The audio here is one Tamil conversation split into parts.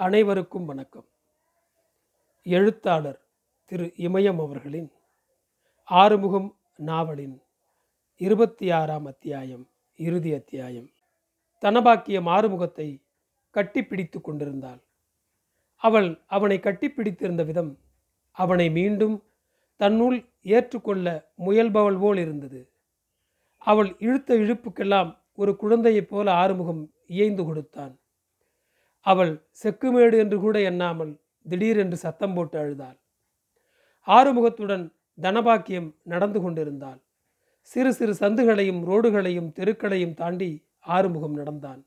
அனைவருக்கும் வணக்கம். எழுத்தாளர் திரு இமயம் அவர்களின் ஆறுமுகம் நாவலின் இருபத்தி ஆறாம் அத்தியாயம் இறுதி அத்தியாயம். தனபாக்கியம் ஆறுமுகத்தை கட்டிப்பிடித்து கொண்டிருந்தாள். அவள் அவனை கட்டிப்பிடித்திருந்த விதம் அவனை மீண்டும் தன்னுள் ஏற்றுக்கொள்ள முயல்பவள் போல் இருந்தது. அவள் இழுத்த இழுப்புக்கெல்லாம் ஒரு குழந்தையைப் போல ஆறுமுகம் இயைந்து கொடுத்தான். அவள் செக்குமேடு என்று கூட எண்ணாமல் திடீரென்று சத்தம் போட்டு அழுதாள். ஆறுமுகத்துடன் தனபாக்கியம் நடந்து கொண்டிருந்தாள். சிறு சிறு சந்துகளையும் ரோடுகளையும் தெருக்களையும் தாண்டி ஆறுமுகம் நடந்தான்.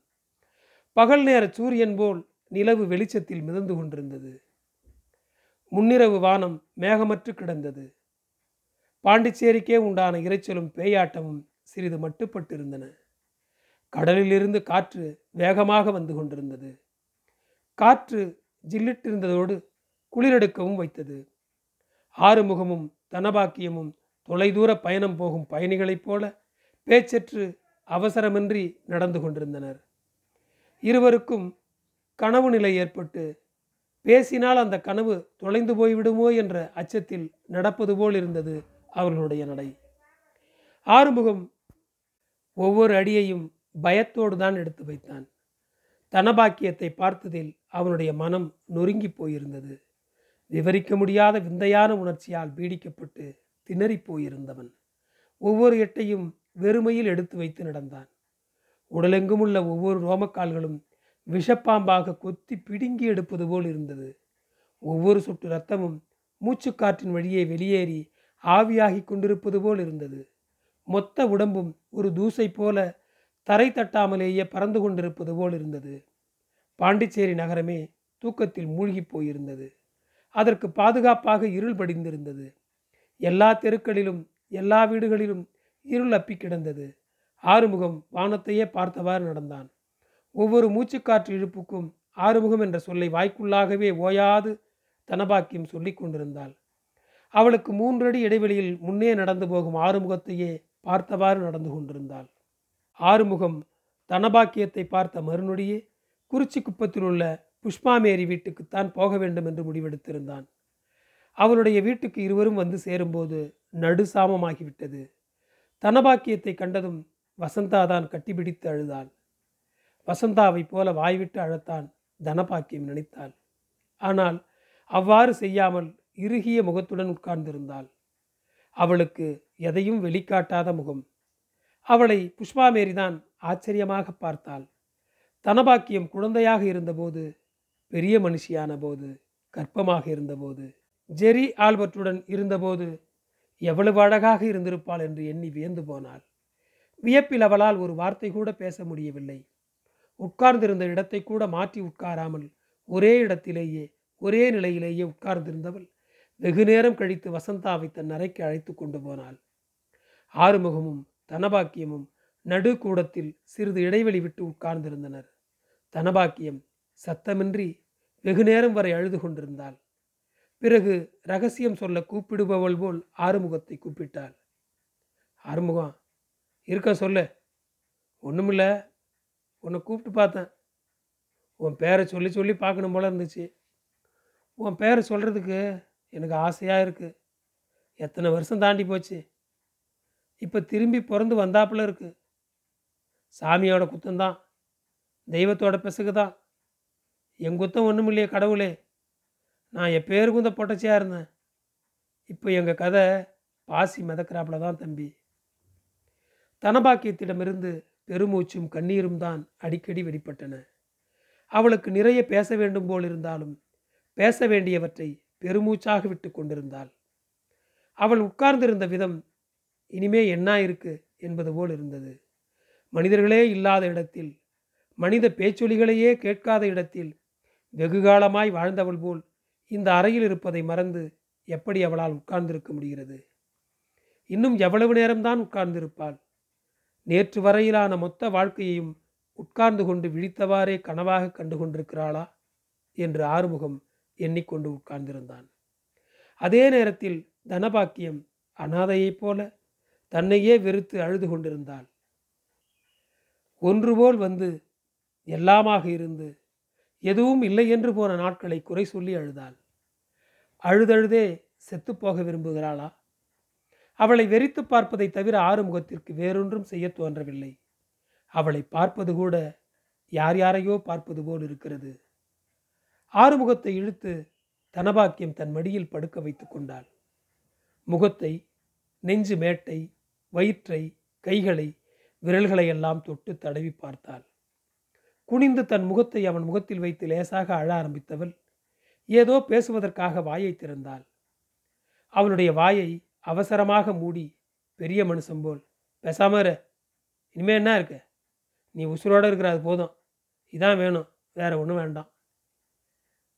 பகல் நேர சூரியன் போல் நிலவு வெளிச்சத்தில் மிதந்து கொண்டிருந்தது. முன்னிரவு வானம் மேகமற்று கிடந்தது. பாண்டிச்சேரிக்கே உண்டான இரைச்சலும் பேயாட்டமும் சிறிது மட்டுப்பட்டிருந்தன. கடலிலிருந்து காற்று வேகமாக வந்து கொண்டிருந்தது. காற்று ஜில்லிட்டிருந்ததோடு குளிரெடுக்கவும் வைத்தது. ஆறுமுகமும் தனபாக்கியமும் தொலைதூர பயணம் போகும் பயணிகளைப் போல பேச்சற்று அவசரமின்றி நடந்து கொண்டிருந்தனர். இருவருக்கும் கனவு நிலை ஏற்பட்டு பேசினால் அந்த கனவு தொலைந்து போய்விடுமோ? என்ற அச்சத்தில் நடப்பது போல் இருந்தது அவர்களுடைய நடை. ஆறுமுகம் ஒவ்வொரு அடியையும் பயத்தோடு தான் எடுத்து வைத்தான். தனபாக்கியத்தை பார்த்ததில் அவனுடைய மனம் நொறுங்கி போயிருந்தது. விவரிக்க முடியாத விந்தையான உணர்ச்சியால் பீடிக்கப்பட்டு திணறிப் போயிருந்தவன். ஒவ்வொரு எட்டையும் வெறுமையில் எடுத்து வைத்து நடந்தான். உடலெங்கும் உள்ள ஒவ்வொரு ரோமக்கால்களும் விஷப்பாம்பாக கொத்தி பிடுங்கி எடுப்பது போல் இருந்தது. ஒவ்வொரு சொட்டு ரத்தமும் மூச்சுக்காற்றின் வழியே வெளியேறி ஆவியாகி கொண்டிருப்பது போல் இருந்தது. மொத்த உடம்பும் ஒரு தூசை போல தரை தட்டாமலேயே பறந்து கொண்டிருப்பது போல் இருந்தது. பாண்டிச்சேரி நகரமே தூக்கத்தில் மூழ்கி போயிருந்தது. அதற்கு பாதுகாப்பாக இருள் படிந்திருந்தது. எல்லா தெருக்களிலும் எல்லா வீடுகளிலும் இருள் அப்பி கிடந்தது. ஆறுமுகம் வானத்தையே பார்த்தவாறு நடந்தான். ஒவ்வொரு மூச்சுக்காற்று இழுப்புக்கும் ஆறுமுகம் என்ற சொல்லை வாய்க்குள்ளாகவே ஓயாது தனபாக்கியம் சொல்லி கொண்டிருந்தாள். அவளுக்கு மூன்றடி இடைவெளியில் முன்னே நடந்து போகும் ஆறுமுகத்தையே பார்த்தவாறு நடந்து கொண்டிருந்தாள். ஆறுமுகம் தனபாக்கியத்தை பார்த்த மறுநொடியே குறிச்சி குப்பத்தில் உள்ள புஷ்பாமேரி வீட்டுக்குத்தான் போக வேண்டும் என்று முடிவெடுத்திருந்தான். அவளுடைய வீட்டுக்கு இருவரும் வந்து சேரும்போது நடுசாமமாகிவிட்டது தனபாக்கியத்தை கண்டதும் வசந்தா தான் கட்டிப்பிடித்து அழுதாள். வசந்தாவைப் போல வாய்விட்டு அழத்தான் தனபாக்கியம் நினைத்தாள். ஆனால் அவ்வாறு செய்யாமல் இறுகிய முகத்துடன் உட்கார்ந்திருந்தாள். அவளுக்கு எதையும் வெளிக்காட்டாத முகம். அவளை புஷ்பாமேரிதான் ஆச்சரியமாக பார்த்தாள். தனபாக்கியம் குழந்தையாக இருந்தபோது பெரிய மனுஷியான போது கர்ப்பமாக இருந்தபோது ஜெரி ஆல்பர்ட்டுடன் இருந்தபோது எவ்வளவு அழகாக இருந்திருப்பாள் என்று எண்ணி வியந்து போனாள். வியப்பில் அவளால் ஒரு வார்த்தை கூட பேச முடியவில்லை. உட்கார்ந்திருந்த இடத்தை கூட மாற்றி உட்காராமல் ஒரே இடத்திலேயே ஒரே நிலையிலேயே உட்கார்ந்திருந்தவள் வெகு நேரம் கழித்து வசந்தாவை தன் அறைக்கு அழைத்து கொண்டு போனாள். ஆறுமுகமும் தனபாக்கியமும் நடு கூடத்தில் சிறிது இடைவெளி விட்டு உட்கார்ந்திருந்தனர். தனபாக்கியம் சத்தமின்றி வெகு நேரம் வரை அழுது கொண்டிருந்தாள். பிறகு ரகசியம் சொல்ல கூப்பிடுபவள் போல் ஆறுமுகத்தை கூப்பிட்டாள். ஆறுமுகம் இருக்க சொல்லு. ஒன்றுமில்ல உன்னை கூப்பிட்டு பார்த்தேன். உன் பேரை சொல்லி சொல்லி பார்க்கணும் போல இருந்துச்சு. உன் பேரை சொல்கிறதுக்கு எனக்கு ஆசையாக இருக்குது எத்தனை வருஷம் தாண்டி போச்சு. இப்போ திரும்பி பிறந்து வந்தாப்புல இருக்கு. சாமியோட குத்தந்தான் தெய்வத்தோட பிசகுதா என் குத்தம் ஒன்றும் இல்லையே கடவுளே. நான் என் பேருக்கும் இந்த பொட்டச்சியாக இருந்தேன். இப்போ எங்கள் கதை பாசி மிதக்கிறாப்புல தான் தம்பி. தனபாக்கியத்திடமிருந்து பெருமூச்சும் கண்ணீரும் தான் அடிக்கடி வெளிப்பட்டன. அவளுக்கு நிறைய பேச வேண்டும் போல் இருந்தாலும் பேச வேண்டியவற்றை பெருமூச்சாக விட்டு கொண்டிருந்தாள். அவள் உட்கார்ந்திருந்த விதம் இனிமே என்ன இருக்கு என்பது போல் இருந்தது. மனிதர்களே இல்லாத இடத்தில் மனித பேச்சொலிகளையே கேட்காத இடத்தில் வெகுகாலமாய் வாழ்ந்தவள் போல் இந்த அறையில் இருப்பதை மறந்து எப்படி அவளால் உட்கார்ந்திருக்க முடிகிறது? இன்னும் எவ்வளவு நேரம்தான் உட்கார்ந்திருப்பாள்? நேற்று வரையிலான மொத்த வாழ்க்கையையும் உட்கார்ந்து கொண்டு விழித்தவாறே கனவாக கண்டு கொண்டிருக்கிறாளா என்று ஆறுமுகம் எண்ணிக்கொண்டு உட்கார்ந்திருந்தான். அதே நேரத்தில் தனபாக்கியம் அனாதையைப் போல தன்னையே வெறுத்து அழுது கொண்டிருந்தாள். ஒன்றுபோல் வந்து எல்லாமாக இருந்து எதுவும் இல்லை என்று போன நாட்களை குறை சொல்லி அழுதாள். அழுதழுதே செத்துப்போக விரும்புகிறாளா? அவளை வெறித்து பார்ப்பதை தவிர ஆறுமுகத்திற்கு வேறொன்றும் செய்ய தோன்றவில்லை. அவளை பார்ப்பது கூட யார் யாரையோ பார்ப்பது போல் இருக்கிறது. ஆறுமுகத்தை இழுத்து தனபாக்கியம் தன் மடியில் படுக்க வைத்து கொண்டாள். முகத்தை நெஞ்சு மேட்டை வயிற்றை கைகளை விரல்களை எல்லாம் தொட்டு தடவி பார்த்தாள். குனிந்து தன் முகத்தை அவன் முகத்தில் வைத்து லேசாக அழ ஆரம்பித்தவள். ஏதோ பேசுவதற்காக வாயை திறந்தாள். அவளுடைய வாயை அவசரமாக மூடி பெரிய மனுஷன் போல். பேசாம இனிமே என்ன இருக்க? நீ உசுரோடு இருக்கிற அது போதும். இதான் வேணும். வேற ஒன்றும் வேண்டாம்.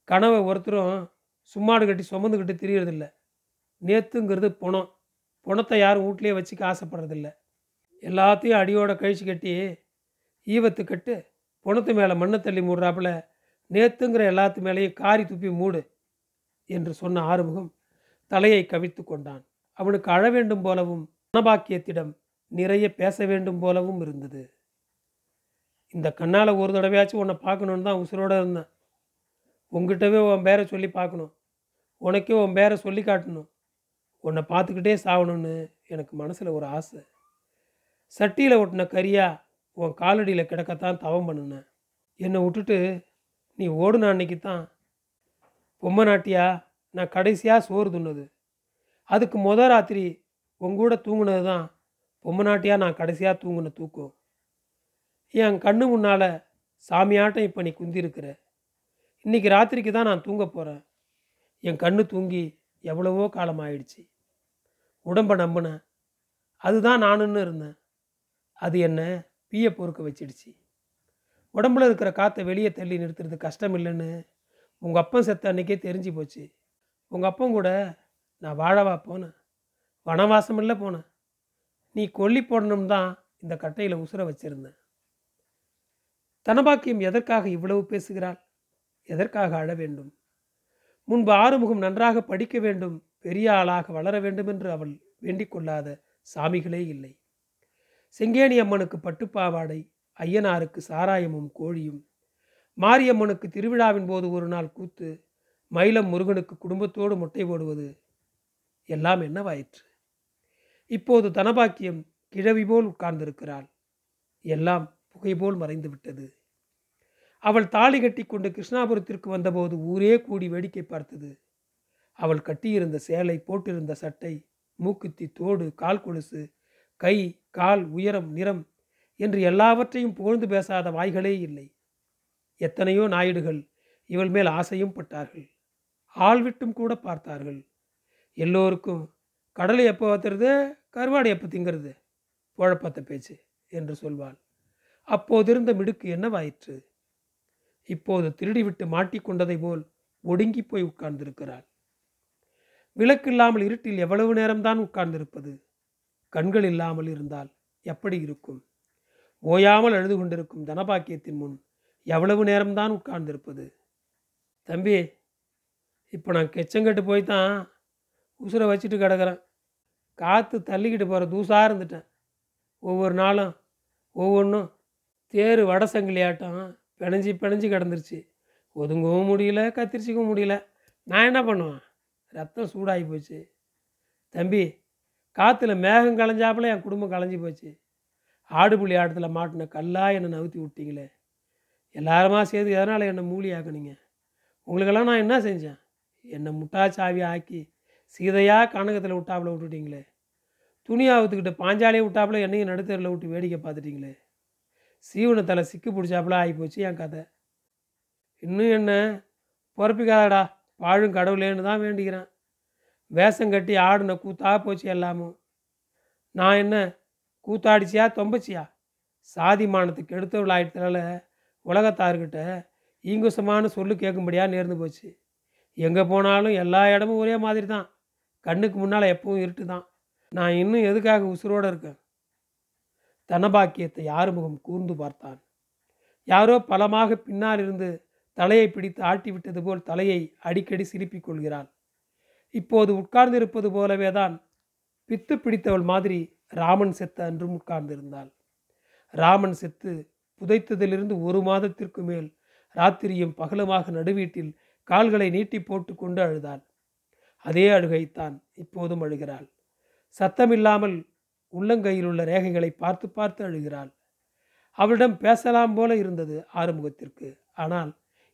கனவை ஒருத்தரும் சும்மாடு கட்டி சுமந்துக்கிட்டு திரியறதில்ல. நேத்துங்கிறது பணம். பணத்தை யாரும் வீட்லேயே வச்சுக்க ஆசைப்படுறதில்ல. எல்லாத்தையும் அடியோட கழிச்சு கட்டி ஈவத்து கட்டு பணத்து மேலே மண்ணை தள்ளி மூடுறாப்புல நேத்துங்கிற எல்லாத்து மேலேயும் காரி துப்பி மூடு என்று சொன்ன ஆறுமுகம் தலையை கவித்து கொண்டான். அவனுக்கு அழ வேண்டும் போலவும் மனபாக்கியத்திடம் நிறைய பேச வேண்டும் போலவும் இருந்தது. இந்த கண்ணால் ஒரு தடவையாச்சும் உன்னை பார்க்கணுன்னு தான் உசுரோடு இருந்தேன். உங்ககிட்டவே உன் பேரை சொல்லி பார்க்கணும். உனக்கே உன் பேரை சொல்லி காட்டணும். உன்னை பார்த்துக்கிட்டே சாகணும்னு எனக்கு மனசில் ஒரு ஆசை. சட்டியில் ஒட்டின கரியா உன் காலடியில் கிடக்கத்தான் தவம் பண்ணுனேன். என்னை விட்டுட்டு நீ ஓடுன அன்னைக்கு தான் பொம்மை நாட்டியா நான் கடைசியாக சோறு துண்ணது அதுக்கு முத ராத்திரி உங்கூட தூங்கினது தான் பொம்மை நாட்டியாக நான் கடைசியாக தூங்கின தூக்கம். என் கண்ணு முன்னால் சாமியாட்டம் இப்போ நீ குந்திருக்கிற. இன்னைக்கு ராத்திரிக்கு தான் நான் தூங்க போகிறேன் என் கண்ணு தூங்கி எவ்வளவோ காலம் ஆயிடுச்சு உடம்பை நம்பினேன் அதுதான் நானுன்னு இருந்தேன். அது என்ன? பீயை பொறுக்க வச்சிடுச்சு. உடம்புல இருக்கிற காற்றை வெளியே தள்ளி நிறுத்துறது கஷ்டம் இல்லைன்னு உங்கள் அப்பன் செத்த அன்னைக்கே தெரிஞ்சு போச்சு. உங்கள் அப்பன் கூட நான் வாழவா போனேன். வனவாசம் இல்லை போனேன். நீ கொல்லி போடணும் தான் இந்த கட்டையில் உசுர வச்சிருந்தேன். தனபாக்கியம் எதற்காக இவ்வளவு பேசுகிறாள்? எதற்காக அழ வேண்டும்? முன்பு ஆறுமுகம் நன்றாக படிக்க வேண்டும் பெரிய ஆளாக வளர வேண்டும் என்று அவள் வேண்டிக் கொள்ளாத சாமிகளே இல்லை. செங்கேணி அம்மனுக்கு பட்டுப்பாவாடை ஐயனாருக்கு சாராயமும் கோழியும். மாரியம்மனுக்கு திருவிழாவின் போது ஒரு நாள் கூத்து மயிலம் முருகனுக்கு குடும்பத்தோடு முட்டை போடுவது எல்லாம் என்னவாயிற்று? இப்போது தனபாக்கியம் கிழவி போல் உட்கார்ந்திருக்கிறாள். எல்லாம் புகை போல் மறைந்து விட்டது. அவள் தாலி கட்டி கொண்டு கிருஷ்ணாபுரத்திற்கு வந்தபோது ஊரே கூடி வேடிக்கை பார்த்தது. அவள் கட்டியிருந்த சேலை போட்டிருந்த சட்டை மூக்குத்தி தோடு கால் கொலுசு கை கால் உயரம் நிறம் என்று எல்லாவற்றையும் புகழ்ந்து பேசாத வாய்களே இல்லை. எத்தனையோ நாயுடுகள் இவள் மேல் ஆசையும் பட்டார்கள். ஆள் விட்டும் கூட பார்த்தார்கள். எல்லோருக்கும் கடலை எப்போ வத்துறது கருவாடு எப்போ திங்கிறது? புழப்பத்த பேச்சு என்று சொல்வாள். அப்போதிருந்த மிடுக்கு என்னவாயிற்று? இப்போது திருடிவிட்டு மாட்டிக்கொண்டதை போல் ஒடுங்கி போய் உட்கார்ந்திருக்கிறாள். விளக்கில்லாமல் இருட்டில் எவ்வளவு நேரம்தான் உட்கார்ந்திருப்பது? கண்கள் இல்லாமல் இருந்தால் எப்படி இருக்கும்? ஓயாமல் அழுது கொண்டிருக்கும் தனபாக்கியத்தின் முன் எவ்வளவு நேரம்தான் உட்கார்ந்திருப்பது? தம்பி இப்போ நான் கெச்சங்கட்டு போய் தான் உசுரை வச்சுட்டு கிடக்கிறேன். காற்று தள்ளிக்கிட்டு போகிற தூசாக இருந்துட்டேன். ஒவ்வொரு நாளும் ஒவ்வொன்றும் தேர் வடசங்கிலி ஆட்டம் பிணைஞ்சி பிணைஞ்சி கிடந்துருச்சு. ஒதுங்கவும் முடியல கத்திரிச்சிக்கவும் முடியல. நான் என்ன பண்ணுவேன்? ரத்தம் சூடாகி போச்சு. தம்பி காற்றுல மேகம் களைஞ்சாப்புல என் குடும்பம் களைஞ்சி போச்சு. ஆடுபுலி ஆட்டத்தில் மாட்டின கல்லாக என்னை நவுத்தி விட்டீங்களே. எல்லாருமா சேர்ந்து எதனால் என்னை மூலி ஆக்குனீங்க உங்களுக்கெல்லாம் நான் என்ன செஞ்சேன்? என்னை முட்டாச்சாவி ஆக்கி சீதையாக கனகத்தில் விட்டாப்புல விட்டுட்டீங்களே. துணியாவத்துக்கிட்ட பாஞ்சாலியை விட்டாப்புல என்னையும் நடுத்தரில் விட்டு வேடிக்கை பார்த்துட்டிங்களே. சீவனத்தில் சிக்கு பிடிச்சாப்புல ஆகிப்போச்சு என் கதை. இன்னும் என்ன? பொறப்பிக்காதடா. வாழும் கடவுளேன்னு தான் வேண்டிக்கிறேன். வேஷம் கட்டி ஆடின கூத்தா போச்சு எல்லாமும். நான் என்ன கூத்தாடிச்சியா தொம்பச்சியா? சாதி மானத்துக்கு எடுத்தவள் உலகத்தார்கிட்ட ஈங்குசமான சொல்லு கேட்கும்படியாக நேர்ந்து போச்சு. எங்கே போனாலும் எல்லா இடமும் ஒரே மாதிரி தான் கண்ணுக்கு முன்னால் எப்பவும் இருட்டு தான் நான் இன்னும் எதுக்காக உசுரோடு இருக்கேன்? தனபாக்கியத்தை யார் முகம் கூர்ந்து பார்த்தான்? யாரோ பலமாக பின்னால் இருந்து தலையை பிடித்து ஆட்டி விட்டது போல் தலையை அடிக்கடி சிரிப்பிக் கொள்கிறாள். இப்போது உட்கார்ந்திருப்பது போலவே தான் பித்து பிடித்தவள் மாதிரி ராமன் செத்த அன்றும் உட்கார்ந்திருந்தாள். ராமன் செத்து புதைத்ததிலிருந்து ஒரு மாதத்திற்கு மேல் ராத்திரியும் பகலுமாக நடுவீட்டில் கால்களை நீட்டி போட்டு கொண்டு அழுதாள். அதே அழுகைத்தான் இப்போதும் அழுகிறாள். சத்தமில்லாமல் உள்ளங்கையில் உள்ள ரேகைகளை பார்த்து பார்த்து அழுகிறாள். அவளிடம் பேசலாம் போல இருந்தது ஆறுமுகத்திற்கு. ஆனால்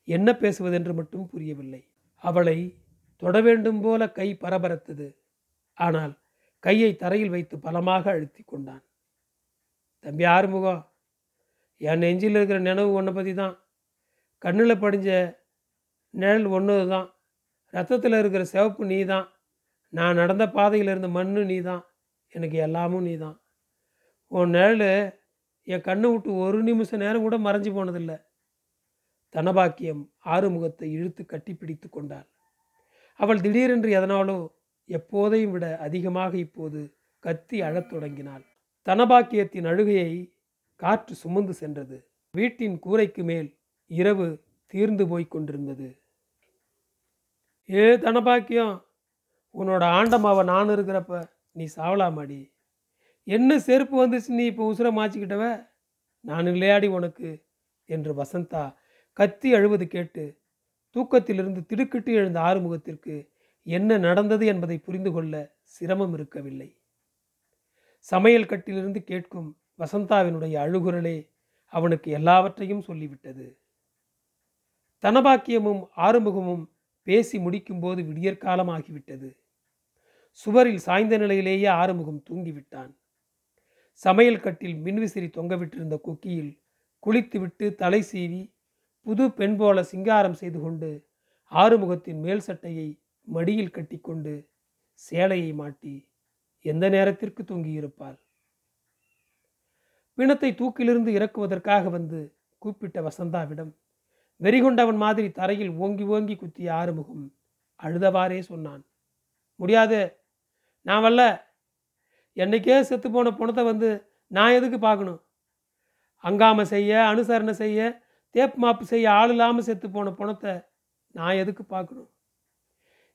என்ன பேசுவதென்று மட்டும் புரியவில்லை. அவளை தொட வேண்டும் போல கை பரபரத்தது. ஆனால் கையை தரையில் வைத்து பலமாக அழுத்தி கொண்டான். தம்பி ஆறுமுகம். என் நெஞ்சில் இருக்கிற நினைவு ஒன்றை பற்றி தான். கண்ணில் படிஞ்ச நிழல் ஒன்று தான். ரத்தத்தில் இருக்கிற சிவப்பு நீ தான். நான் நடந்த பாதையில் இருந்த மண் நீ தான். எனக்கு எல்லாமும் நீ தான். உன் நிழல் என் கண்ணை விட்டு ஒரு நிமிஷம் நேரம் கூட மறைஞ்சு போனதில்லை. தனபாக்கியம் ஆறுமுகத்தை இழுத்து கட்டி பிடித்து கொண்டாள். அவள் திடீரென்று எதனாலோ எப்போதையும் விட அதிகமாக இப்போது கத்தி அழத் தொடங்கினாள். தனபாக்கியத்தின் அழுகையை காற்று சுமந்து சென்றது. வீட்டின் கூரைக்கு மேல் இரவு தீர்ந்து போய் கொண்டிருந்தது. ஏ தனபாக்கியம் உன்னோட ஆண்டமாவை நான் இருக்கிறப்ப நீ சாவலாமாடி? என்ன செருப்பு வந்துச்சு நீ இப்போ உசுரை மாச்சிக்கிட்டவ நான் இல்லையாடி உனக்கு என்று வசந்தா கத்தி அழுவது கேட்டு தூக்கத்திலிருந்து திடுக்கிட்டு எழுந்த ஆறுமுகத்திற்கு என்ன நடந்தது என்பதை புரிந்து கொள்ள சிரமம் இருக்கவில்லை. சமையல் கட்டிலிருந்து கேட்கும் வசந்தாவினுடைய அழுகுரலே அவனுக்கு எல்லாவற்றையும் சொல்லிவிட்டது. தனபாக்கியமும் ஆறுமுகமும் பேசி முடிக்கும்போது விடியற்காலம் ஆகிவிட்டது. சுவரில் சாய்ந்த நிலையிலேயே ஆறுமுகம் தூங்கிவிட்டான். சமையல் கட்டில் மின்விசிறி தொங்கவிட்டிருந்த குக்கியில் குளித்துவிட்டு தலை சீவி புது பெண் போல சிங்காரம் செய்து கொண்டு ஆறுமுகத்தின் மேல் சட்டையை மடியில் கட்டிக்கொண்டு சேலையை மாட்டி எந்த நேரத்திற்கு தூங்கியிருப்பாள்? பிணத்தை தூக்கிலிருந்து இறக்குவதற்காக வந்து கூப்பிட்ட வசந்தாவிடம் வெறிகொண்டவன் மாதிரி தரையில் ஓங்கி ஓங்கி குத்திய ஆறுமுகம் அழுதவாறே சொன்னான் முடியாது நான் வரல. என்னைக்கே செத்து போன பணத்தை வந்து நான் எதுக்கு பார்க்கணும்? அங்காம செய்ய அனுசரணை செய்ய தேப் மாப்பு செய்ய ஆள் இல்லாமல் செத்து போன பணத்தை நான் எதுக்கு பார்க்கணும்?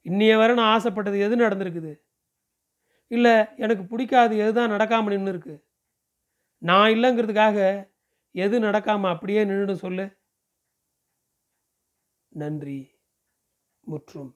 இன்னைய வரை நான் ஆசைப்பட்டது எது நடந்திருக்குது? இல்லை எனக்கு பிடிக்காது எது தான் நடக்காமல் நின்று இருக்கு நான் இல்லைங்கிறதுக்காக எது நடக்காமல் அப்படியே நின்றுடும் சொல்லு. நன்றி. முற்றும்.